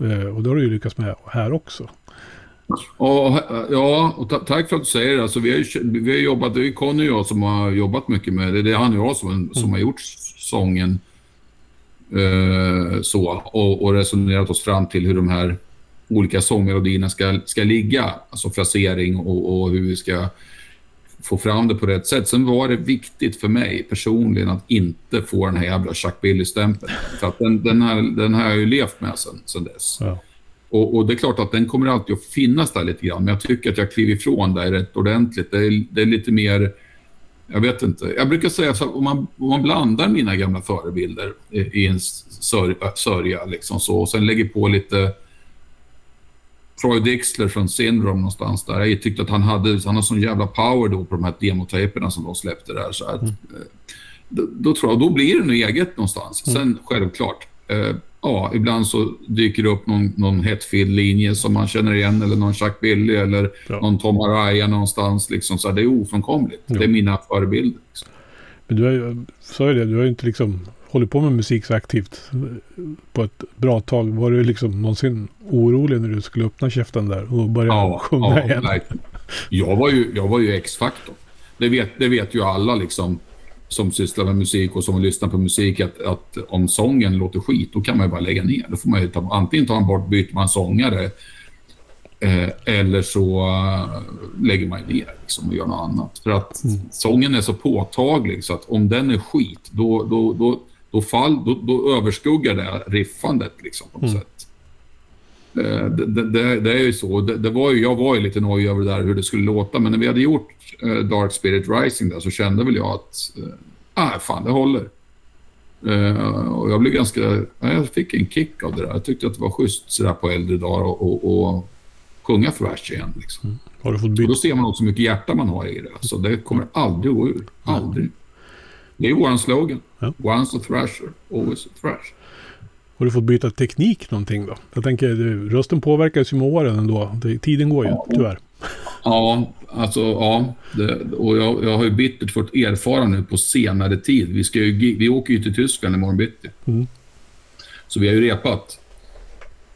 A: Uh, och då har du ju lyckats med här också.
B: Och, ja, och tack för att du säger det. Alltså, vi, har, vi har jobbat, det är Conny och jag som har jobbat mycket med det. Det är han och jag som, som mm. har gjort sången. Eh, så, och, och, resonerat oss fram till hur de här olika sångmelodierna ska, ska ligga. Alltså frasering och, och, hur vi ska få fram det på rätt sätt. Sen var det viktigt för mig personligen att inte få den här jävla Chuck Billy-stämpeln. För att den, den, här, den har jag ju levt med sen, sen dess. Ja. Och, och, det är klart att den kommer alltid att finnas där lite grann. Men jag tycker att jag kliver ifrån där rätt ordentligt. Det är, det är lite mer jag vet inte. Jag brukar säga så om man, om man blandar mina gamla förebilder i, en sörja, sörja liksom så, och sen lägger på lite Troy Dixler från Syndrome någonstans där. Jag tyckte att han hade, han har sån jävla power då på de här demotejperna som de släppte där. Så att, mm. Eh, då, då, tror jag, då blir det nog eget någonstans. Mm. Sen självklart, eh, ja, ibland så dyker det upp någon, någon Hetfield-linje som man känner igen eller någon Chuck Billy eller ja. någon Tom Araya någonstans. Liksom, så det är ofrånkomligt. Ja. Det är mina förebilder. Liksom.
A: Men du har sa ju det, du har ju inte liksom hållit på med musik så aktivt på ett bra tag. Var du liksom någonsin orolig när du skulle öppna käften där och börja ja, sjunga ja, igen? Nej.
B: Jag var ju, jag var ju X-faktor. Det vet, det vet ju alla liksom som sysslar med musik och som lyssnar på musik att, att om sången låter skit, då kan man ju bara lägga ner. Då får man ju ta, antingen tar man bort, byter man sångare eh, eller så uh, lägger man ner liksom, och gör något annat. För att mm. sången är så påtaglig så att om den är skit, då, då, då, då, fall, då, då överskuggar det riffandet liksom, på något mm. sätt. Eh, det, det, det, är ju så. Det, var ju, jag var ju lite nojig över det där hur det skulle låta, men när vi hade gjort uh, Dark Spirit Rising där så kände väl jag att, uh, ah, fan det håller. Uh, och jag blev ganska, jag fick en kick av det där. Jag tyckte att det var schysst sådär på äldre dagar och, och, och sjunga thrash igen. Liksom. Mm. Har du fått byta? Och då ser man också hur mycket hjärta man har i det. Så det kommer aldrig att gå ur. Aldrig. Det är vår slogan. Ja. Once a thrasher, always a thrash.
A: Har du fått byta teknik någonting då? Jag tänker, rösten påverkas ju med åren ändå. tiden går ju, ja. tyvärr.
B: Ja, alltså ja. Det, och jag, jag har ju bittert fått erfara nu på senare tid. Vi, ska ju, vi åker ju till Tyskland imorgon bitti. Mm. Så vi har ju repat.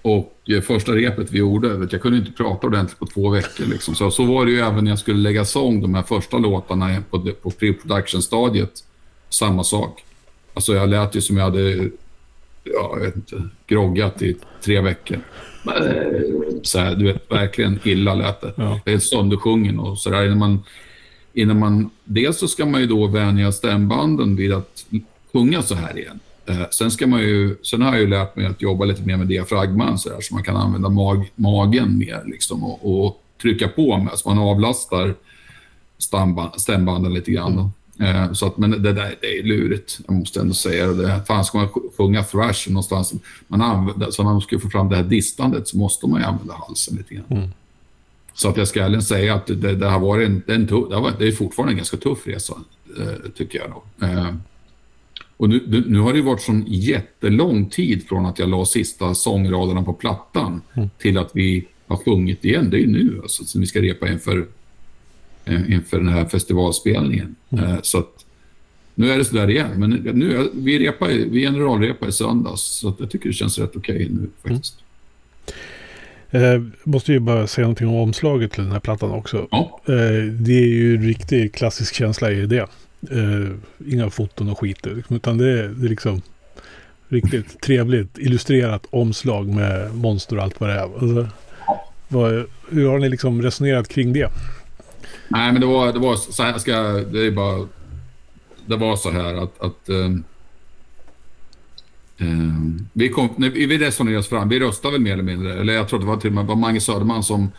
B: Och eh, första repet vi gjorde, vet, jag kunde inte prata ordentligt på två veckor. Liksom. Så, så var det ju även när jag skulle lägga sång, de här första låtarna på, på pre-production-stadiet. Samma sak. Alltså jag lät ju som jag hade ja, jag vet inte, groggat i tre veckor. Så här, du vet, verkligen illa lät det. Ja. Är söndersjungen och sådär. Innan man, innan man, dels så ska man ju då vänja stämbanden vid att sjunga så här igen. Eh, sen, ska man ju, sen har jag ju lärt mig att jobba lite mer med diafragman så, där, så man kan använda mag, magen mer liksom, och, och trycka på med så man avlastar stämbanden lite grann. Mm. Eh, så att, men det där det är lurigt, jag måste ändå säga det. Fan, ska man sjunga thrash någonstans, man använder, så man ska få fram det här distandet så måste man ju använda halsen lite grann. Mm. Så att jag ska ärligen säga att det, det har varit en, en tuff, det, har varit, det är fortfarande en ganska tuff resa, eh, tycker jag. Då. Eh, Och nu, nu har det varit sån jättelång tid från att jag la sista sångraderna på plattan mm. till att vi har sjungit igen. Det är ju nu alltså, som vi ska repa inför, inför den här festivalspelningen. Mm. Eh, så att, nu är det sådär igen. Men nu, vi, repar, vi generalrepar i söndags, så jag tycker det känns rätt okej okay nu faktiskt. Mm.
A: Eh, måste ju bara säga någonting om omslaget till den här plattan också.
B: Ja.
A: Eh, det är ju en riktig klassisk känsla i det. Eh, inga foton och skit. Liksom, utan det är, det är liksom riktigt trevligt illustrerat omslag med monster och allt vad det är. Alltså, vad, hur har ni liksom resonerat kring det?
B: Nej, men det var, det var så här, ska, det är bara, det var så här att, att um, um, vi, kom, vi resonerade oss fram, vi röstade väl mer eller mindre, eller jag tror det var till och med var Mange Söderman som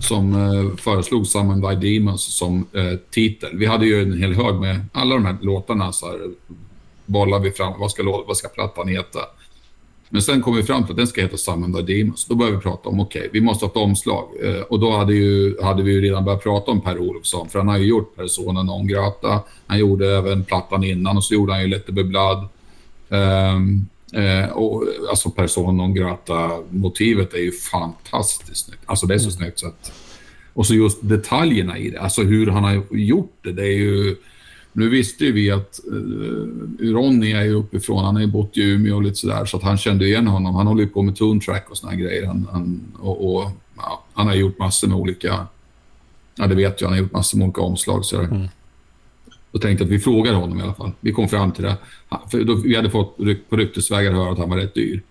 B: som eh, föreslog Summon by Demons som eh, titel. Vi hade ju en hel hög med alla de här låtarna. Så här, bollade vi fram, vad ska, vad ska plattan heta? Men sen kom vi fram till att den ska heta Summon by Demons. Då började vi prata om, okej, okay, vi måste ha ett omslag. Eh, och då hade, ju, hade vi ju redan börjat prata om Per Olofsson, för han har ju gjort Persona non grata. Han gjorde även plattan innan och så gjorde han ju Let Be Blood. Um, Eh, och, alltså Persona non grata-motivet är ju fantastiskt snyggt. Alltså det är så mm. snyggt så att... Och så just detaljerna i det, alltså hur han har gjort det. Det är ju... Nu visste ju vi att eh, Ronny är ju uppifrån, han ju bott i Umeå och lite sådär, så att han kände igen honom. Han håller ju på med Toon Track och såna grejer. Han, han, och, och ja, han har gjort massor med olika... Ja, det vet jag. Han har gjort massor med olika omslag. Så mm. Då tänkte att vi frågar honom i alla fall. Vi kom fram till det. För då, vi hade fått på ryktesvägar höra att han var rätt dyr.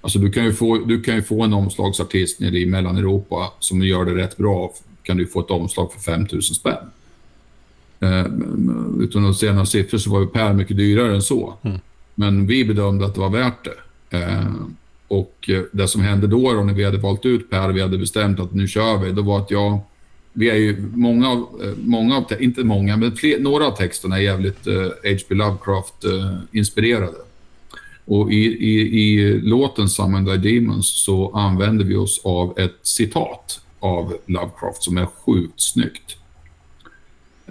B: Alltså du kan ju få, du kan ju få en omslagsartist nere i Mellaneuropa som gör det rätt bra. kan du få ett omslag för 5 000 spänn. Eh, utan att säga några siffror så var ju Per mycket dyrare än så. Mm. Men vi bedömde att det var värt det. Eh, och det som hände då, då när vi hade valt ut Per och vi hade bestämt att nu kör vi, då var att jag vi är ju många av, eh, många av inte många, men fler, några av texterna är jävligt uh, eh, H.P. Lovecraft-inspirerade. Och i, i, i låten Summon Thy Demons så använder vi oss av ett citat av Lovecraft som är sjukt snyggt.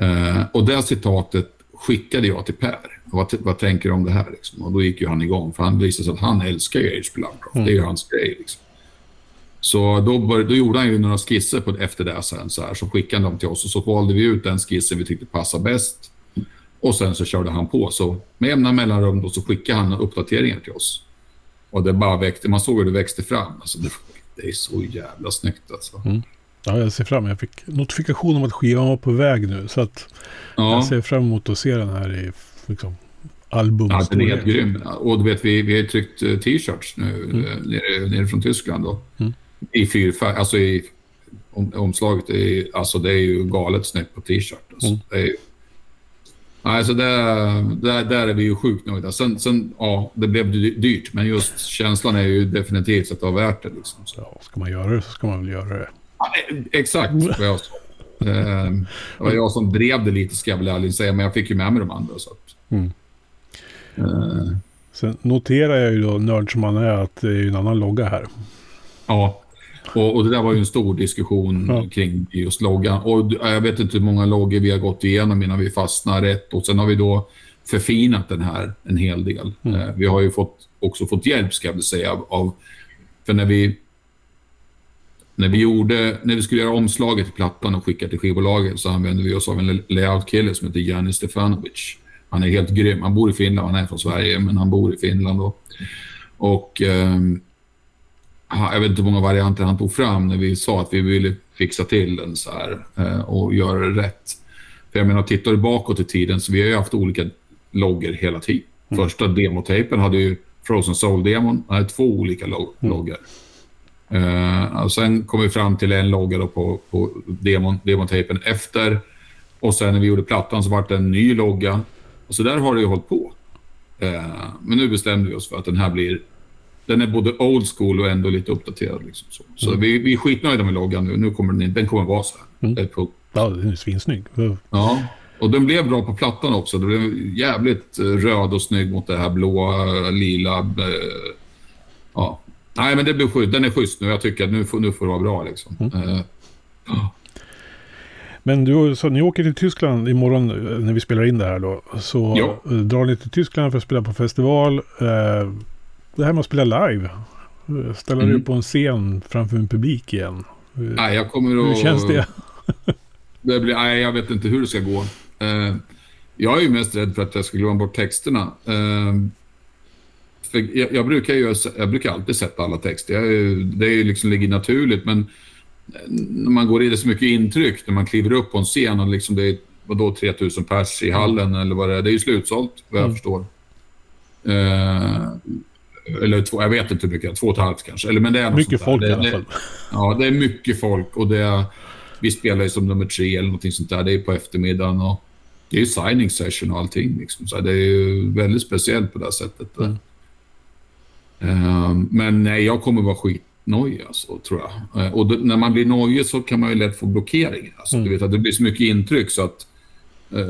B: Uh, och det citatet skickade jag till Per. Vad, vad tänker du om det här? Liksom? Och då gick ju han igång, för han visade sig att han älskar ju H.P. Lovecraft. Mm. Det är ju hans grej. Liksom. Så då, bör, då gjorde han ju några skisser på, efter det sen, så, här, så skickade han dem till oss och så valde vi ut den skissen vi tyckte passade bäst. Och sen så körde han på. Så med jämna mellanrum då så skickade han uppdateringar till oss. Och det bara växte, man såg hur det växte fram. Alltså det, det är så jävla snyggt alltså. Mm.
A: Ja, jag ser fram emot. Jag fick notifikation om att skivan var på väg nu. Så att ja. jag ser fram emot att se den här i liksom, album.
B: Ja, den är helt grym. Och du vet, vi, vi har tryckt eh, t-shirts nu mm. Eh, nere, nere från Tyskland. Då. Mm i fyrfärg, alltså i om, omslaget. Är, alltså det är ju galet snyggt på t-shirt. Alltså. Mm. Det är alltså där, där, där är vi ju sjukt nöjda. Sen, sen, ja, det blev dyrt, men just känslan är ju definitivt att det var värt det. Liksom. Så.
A: Ja, ska man göra det så ska man väl göra det.
B: Ja, exakt vad jag sa. Ehm, det var jag som drev det lite, ska jag väl ärligt säga, men jag fick ju med mig de andra. Så att, mm.
A: uh. Sen noterar jag ju då, nörd som man är, att det är en annan logga här.
B: Ja, och, och, det där var ju en stor diskussion ja. kring just loggan. Och jag vet inte hur många loggor vi har gått igenom innan vi fastnar rätt. Och sen har vi då förfinat den här en hel del. Mm. Eh, vi har ju fått, också fått hjälp, ska jag säga, av... För när vi, när vi, gjorde, när vi skulle göra omslaget till plattan och skicka till skivbolaget så använde vi oss av en layout-kille som heter Janis Stefanovic. Han är helt grym. Han bor i Finland. Han är från Sverige, men han bor i Finland. Då. Och... Um, jag vet inte hur många varianter han tog fram när vi sa att vi ville fixa till den så här eh, och göra det rätt. För jag menar, tittar du bakåt i tiden så vi har ju haft olika loggor hela tiden. Mm. Första demotejpen hade ju Frozen Soul-demon. Han hade två olika log mm. loggor. Uh, och sen kom vi fram till en logga på, på demon, demotejpen efter. Och sen när vi gjorde plattan så var det en ny logga. Och så där har det ju hållit på. Uh, men nu bestämde vi oss för att den här blir den är både old school och ändå lite uppdaterad. Liksom, så så mm. vi, vi är skitnöjda med loggan nu. Nu kommer den, den kommer vara så här. Mm. Det
A: Ja, den är svinsnygg.
B: Ja, och den blev bra på plattan också. Den blev jävligt eh, röd och snygg mot det här blåa, lila. Äh, ja. Nej, men det blir schysst. Den är schysst nu. Jag tycker att nu får, nu får det vara bra. Liksom. Mm. Uh,
A: Men du sa ni åker till Tyskland imorgon eh, när vi spelar in det här då. Så
B: Ja.
A: eh, drar ni till Tyskland för att spela på festival. Eh, det här med att spela live. eh, Ställa
B: Mm.
A: dig på en scen framför en publik igen. Eh,
B: Nej, jag kommer att...
A: Hur känns det? [LAUGHS]
B: det blir, nej, jag vet inte hur det ska gå. Eh, jag är ju mest rädd för att jag ska glömma bort texterna. För jag, jag, brukar ju, jag brukar alltid sätta alla texter. Jag, det är liksom ligger naturligt, men när man går in, det så mycket intryck när man kliver upp på en scen och liksom det är vadå, 3000 pers i hallen eller vad det är. Det är ju slutsålt, vad jag
A: Mm.
B: förstår. Eh, eller två, jag vet inte hur mycket, två och ett halvt kanske. Eller, men det är
A: Mycket folk
B: där.
A: i
B: det,
A: alla
B: det-
A: fall.
B: Ja, det är mycket folk och det är, vi spelar ju som nummer tre eller någonting sånt där. Det är på eftermiddagen och det är ju signing session och allting. Liksom. Så det är ju väldigt speciellt på det sättet.
A: Mm.
B: Ehm, men nej, jag kommer vara skitnojig alltså, tror jag. Eh, och då, när man blir nojig så kan man ju lätt få blockeringar. Alltså,
A: Mm.
B: du vet att det blir så mycket intryck så att eh,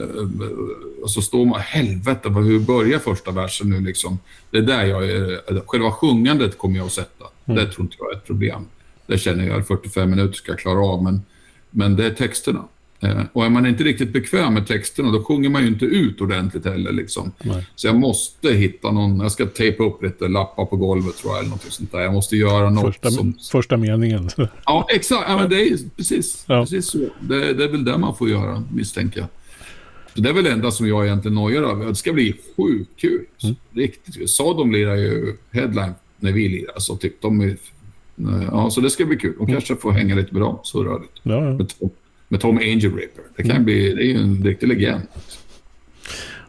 B: och så står man, helvete, hur börjar första versen nu liksom? Det är där jag är, själva sjungandet kommer jag att sätta.
A: Mm.
B: Det tror inte jag är ett problem. Det känner jag, 45 minuter ska jag klara av, men, men det är texterna. Eh, och är man inte riktigt bekväm med texterna, då sjunger man ju inte ut ordentligt heller. Liksom. Så jag måste hitta någon, jag ska tejpa upp lite lappar på golvet tror jag, eller något sånt där. Jag måste göra något
A: Första,
B: som...
A: första meningen. [LAUGHS]
B: Ja, exakt. Ja, men det är precis,
A: Ja.
B: precis så. Det, det är väl det man får göra, misstänker jag. Så det är väl det enda som jag egentligen nojar över. Det ska bli sjukt kul.
A: Mm.
B: Riktigt kul. Sadom lirar ju headline när vi lirar, så typ de är... Ja, så det ska bli kul. De kanske får hänga lite bra, så rörligt.
A: Ja, ja.
B: Med Tom, Angel Ripper. Det kan
A: Mm.
B: bli... Det är ju en riktig legend.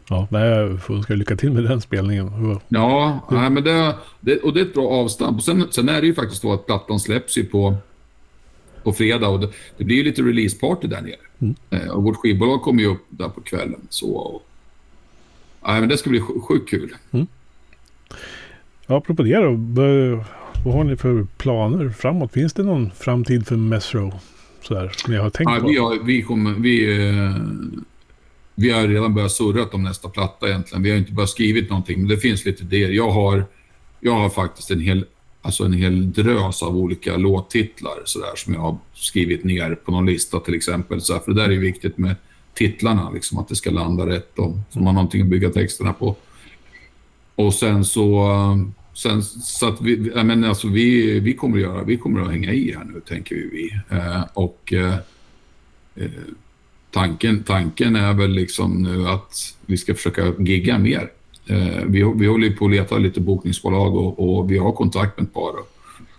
A: ja jag får önska lycka till med den spelningen.
B: Ja, nej, men det, det, och det är ett bra avstamp. Och sen, sen är det ju faktiskt så att plattan släpps ju på, på fredag och det, det blir ju lite releaseparty där nere.
A: Mm.
B: Eh, och vårt skivbolag kommer ju upp där på kvällen. Så, och, nej, men det ska bli sj- sjukt kul.
A: Ja, apropå det då. vad- har ni för planer framåt? Finns det någon framtid för Mesro? Sådär, som jag har tänkt
B: Ja,
A: på?
B: vi, har, vi, kommer, vi, eh, vi har redan börjat surra om nästa platta egentligen. Vi har inte börjat skrivit någonting, men det finns lite idéer. Jag har, jag har faktiskt en hel, alltså en hel drös av olika låttitlar så där, som jag har skrivit ner på någon lista till exempel. Så för det där är viktigt med titlarna, liksom, att det ska landa rätt och så man har någonting att bygga texterna på. Och sen så... Sen, så att vi, menar, alltså vi, vi, kommer att göra, vi kommer att hänga i här nu, tänker vi. Eh, och eh, eh, tanken, tanken är väl liksom nu att vi ska försöka gigga mer. Eh, vi, vi håller på att leta lite bokningsbolag och, och vi har kontakt med ett par. och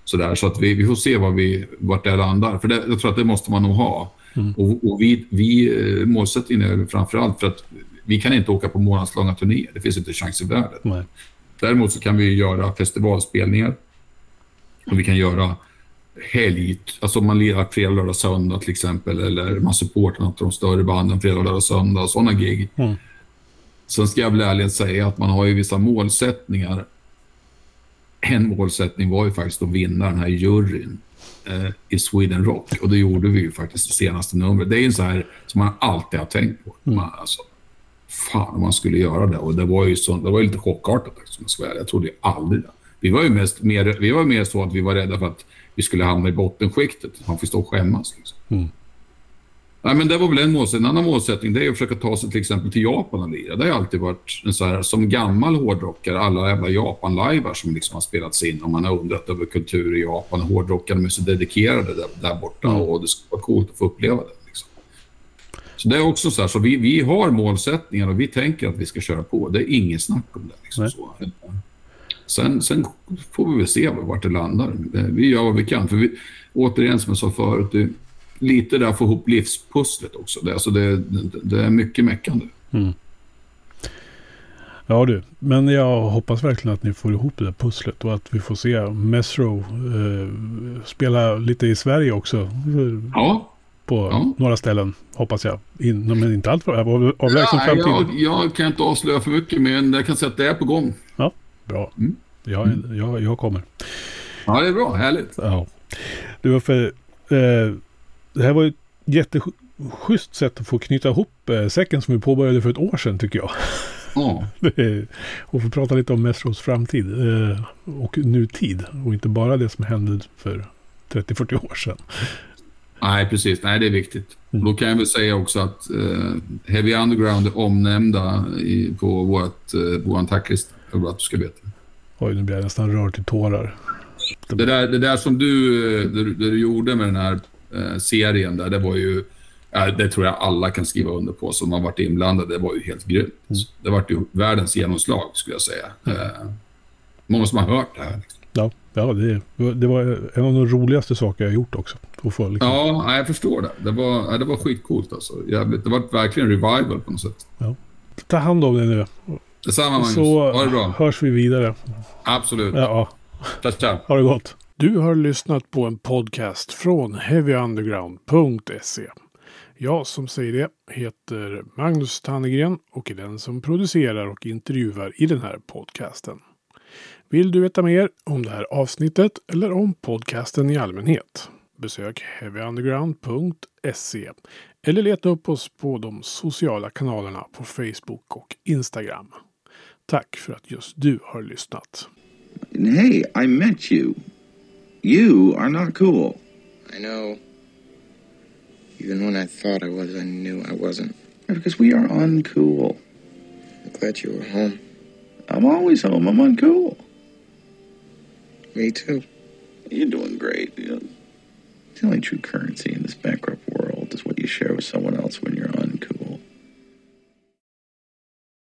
B: Sådär, så att vi, vi får se vad vi, vart det landar. För det, jag tror att det måste man nog ha.
A: Mm.
B: Och, och vi, vi, eh, målsättningen är framför allt för att vi kan inte åka på månadslånga turnéer. Det finns inte chans i världen.
A: Nej.
B: Däremot så kan vi göra festivalspelningar. Och vi kan göra helg, alltså man lirar fredag, lördag, söndag till exempel. Eller man supportar något av de större banden fredag, lördag, söndag. Sådana gig.
A: Mm.
B: Sen ska jag väl ärligt säga att man har ju vissa målsättningar. En målsättning var ju faktiskt att vinna den här juryn eh, i Sweden Rock. Och det gjorde vi ju faktiskt i senaste numret. Det är ju så här som man alltid har tänkt på. Man, alltså, fan om man skulle göra det. Och det var ju, så, det var ju lite chockartat som jag ska vara. Jag trodde ju aldrig det. Vi var ju mest, mer, vi var mer så att vi var rädda för att vi skulle hamna i bottenskiktet. Man får stå och skämmas. Liksom.
A: Mm.
B: Nej, men det var väl en målsättning. En annan målsättning det är att försöka ta sig till exempel till Japan och lira. Det har alltid varit en så här, som gammal hårdrockare, alla jävla Japan-lajvar som liksom har spelats in och man har undrat över kultur i Japan. Hårdrockarna är så dedikerade där, där borta
A: Mm.
B: och det skulle vara coolt att få uppleva det. Så det är också så här, så vi, vi har målsättningar och vi tänker att vi ska köra på. Det är inget snack om det. Liksom, så. Sen, sen får vi väl se vart det landar. Vi gör vad vi kan. För vi, återigen, som jag sa förut, det, lite där att få ihop livspusslet också. Det, alltså det, det, det är mycket meckande.
A: Mm. Ja du, men jag hoppas verkligen att ni får ihop det där pusslet och att vi får se Mesro eh, spela lite i Sverige också.
B: Ja,
A: På
B: Ja.
A: några ställen, hoppas jag. In, men inte allt för av, avlägsen
B: ja
A: framtid.
B: jag, jag kan inte avslöja för mycket, men jag kan säga att det är på gång.
A: Bra.
B: Mm.
A: Jag, jag, jag kommer.
B: Ja, det är bra. Härligt.
A: Ja. Du, var för, eh, det här var ju ett jätteschysst sätt att få knyta ihop eh, säcken som vi påbörjade för ett år sedan tycker jag.
B: Ja, [LAUGHS]
A: och få prata lite om Mesros framtid eh, och nutid. Och inte bara det som hände för 30-40 år sedan.
B: Nej, precis. Nej, det är viktigt. Mm. Då kan jag väl säga också att uh, Heavy Underground är omnämnda i, på vårt, uh, vår tacklista. Jag vill att du ska veta.
C: Oj, nu blir jag nästan rörd till tårar.
B: Det där, det där som du, det, det du gjorde med den här uh, serien där, det var ju... Det tror jag alla kan skriva under på som har varit inblandade. Det var ju helt grymt. Mm. Det var ju världens genomslag, skulle jag säga. Mm. Uh, många som har hört det här. Liksom.
C: Ja, det, det var en av de roligaste saker jag gjort också.
B: Få, liksom. Ja, jag förstår det. Det var, det var skitcoolt alltså. Jävligt. Det var verkligen revival på något sätt. Ja.
C: Ta hand om dig nu.
B: Detsamma Magnus.
C: Så ha det bra. hörs vi vidare.
B: Absolut.
C: Ja.
B: Tja, tja.
C: Ha det gott. Du har lyssnat på en podcast från heavyunderground.se. Jag som säger det heter Magnus Tannegren och är den som producerar och intervjuar i den här podcasten. Vill du veta mer om det här avsnittet eller om podcasten i allmänhet? Besök heavyunderground.se eller leta upp oss på de sociala kanalerna på Facebook och Instagram. Tack för att just du har lyssnat.
D: Hey, I met you. You are not cool.
E: I know. Even when I thought I was, I knew I wasn't.
D: Because we are uncool.
E: I'm glad you were home.
D: I'm always home. I'm uncool.
E: Me too.
D: You're doing great. The only true currency in this bankrupt world is what you share with someone else when you're